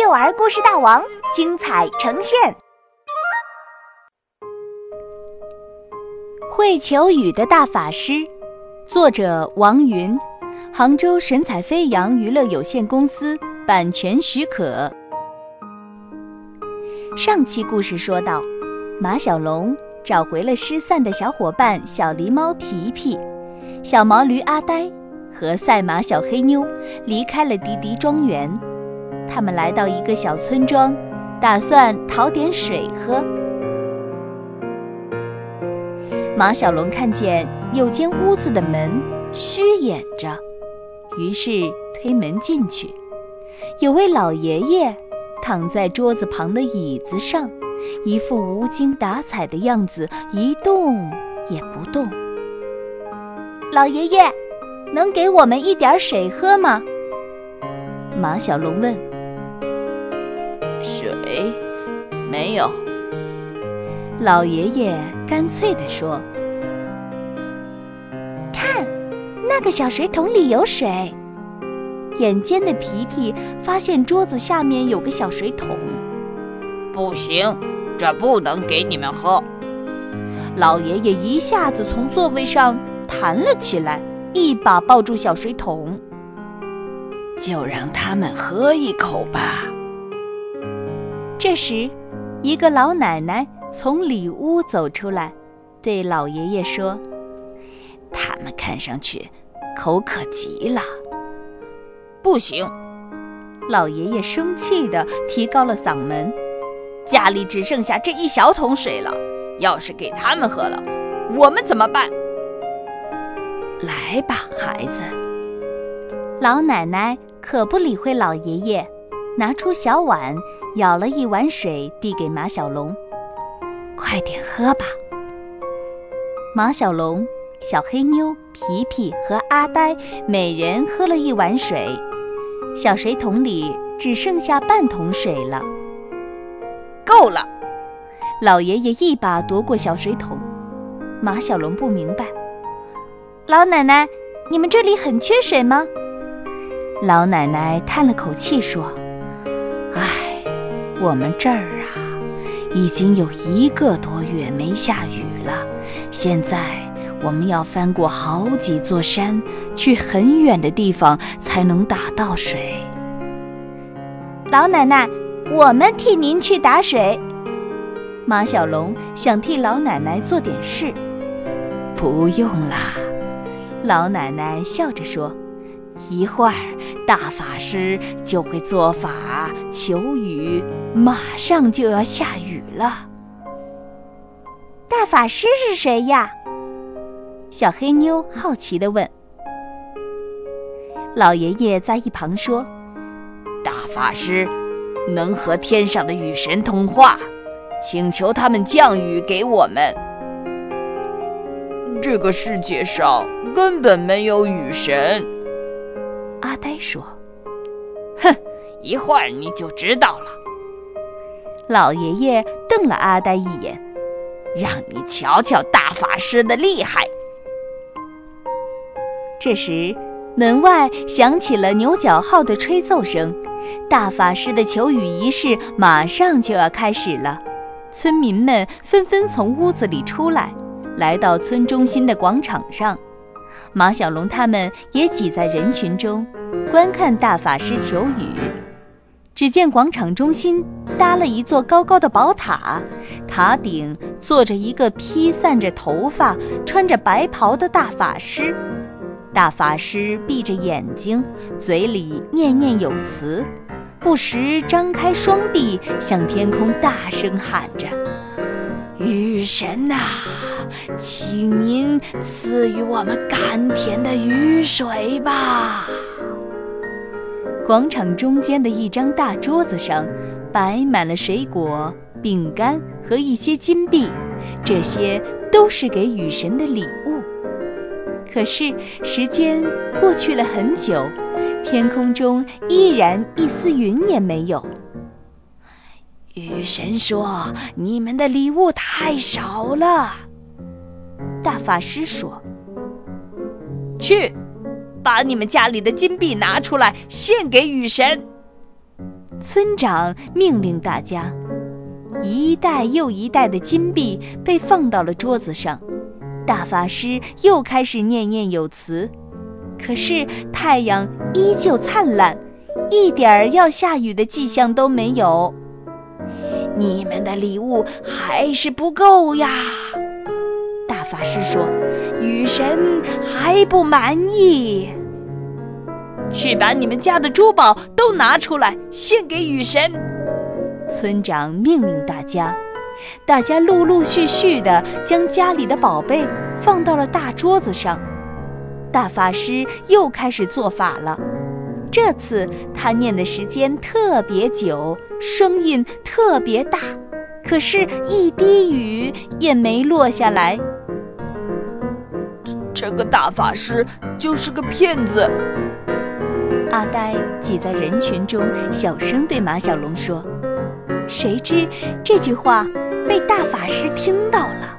幼儿故事大王精彩呈现。会求雨的大法师，作者王云，杭州神采飞扬娱乐有限公司版权许可。上期故事说到，马小龙找回了失散的小伙伴小狸猫皮皮、小毛驴阿呆和赛马小黑妞，离开了迪迪庄园。他们来到一个小村庄，打算讨点水喝。马小龙看见有间屋子的门虚掩着，于是推门进去。有位老爷爷躺在桌子旁的椅子上，一副无精打采的样子，一动也不动。老爷爷，能给我们一点水喝吗？马小龙问。水没有，老爷爷干脆地说：“看，那个小水桶里有水。”眼尖的皮皮发现桌子下面有个小水桶，不行，这不能给你们喝。老爷爷一下子从座位上弹了起来，一把抱住小水桶，就让他们喝一口吧。这时，一个老奶奶从里屋走出来，对老爷爷说：“他们看上去口渴极了。”不行！老爷爷生气地提高了嗓门：“家里只剩下这一小桶水了，要是给他们喝了，我们怎么办？”来吧，孩子。老奶奶可不理会老爷爷。拿出小碗，舀了一碗水递给马小龙：“快点喝吧。”马小龙、小黑妞、皮皮和阿呆每人喝了一碗水，小水桶里只剩下半桶水了。够了！老爷爷一把夺过小水桶。马小龙不明白：“老奶奶，你们这里很缺水吗？”老奶奶叹了口气说。唉，我们这儿啊，已经有一个多月没下雨了。现在我们要翻过好几座山，去很远的地方才能打到水。老奶奶，我们替您去打水。马小龙想替老奶奶做点事。不用啦，老奶奶笑着说。一会儿，大法师就会做法求雨，马上就要下雨了。大法师是谁呀？小黑妞好奇地问。老爷爷在一旁说：“大法师能和天上的雨神通话，请求他们降雨给我们。这个世界上根本没有雨神。”阿呆说：“哼，一会儿你就知道了。”老爷爷瞪了阿呆一眼，让你瞧瞧大法师的厉害。这时，门外响起了牛角号的吹奏声，大法师的求雨仪式马上就要开始了。村民们纷纷从屋子里出来，来到村中心的广场上。马小龙他们也挤在人群中，观看大法师求雨。只见广场中心搭了一座高高的宝塔，塔顶坐着一个披散着头发、穿着白袍的大法师。大法师闭着眼睛，嘴里念念有词，不时张开双臂，向天空大声喊着：“雨神呐！”请您赐予我们甘甜的雨水吧。广场中间的一张大桌子上，摆满了水果、饼干和一些金币，这些都是给雨神的礼物。可是时间过去了很久，天空中依然一丝云也没有。雨神说：“你们的礼物太少了。”大法师说：“去，把你们家里的金币拿出来，献给雨神。”村长命令大家，一袋又一袋的金币被放到了桌子上。大法师又开始念念有词，可是太阳依旧灿烂，一点儿要下雨的迹象都没有。你们的礼物还是不够呀！大法师说：“雨神还不满意。”去把你们家的珠宝都拿出来献给雨神。村长命令大家。大家陆陆续续地将家里的宝贝放到了大桌子上。大法师又开始做法了。这次他念的时间特别久，声音特别大，可是，一滴雨也没落下来。这个大法师就是个骗子。阿呆挤在人群中，小声对马小龙说：“谁知这句话。”被大法师听到了。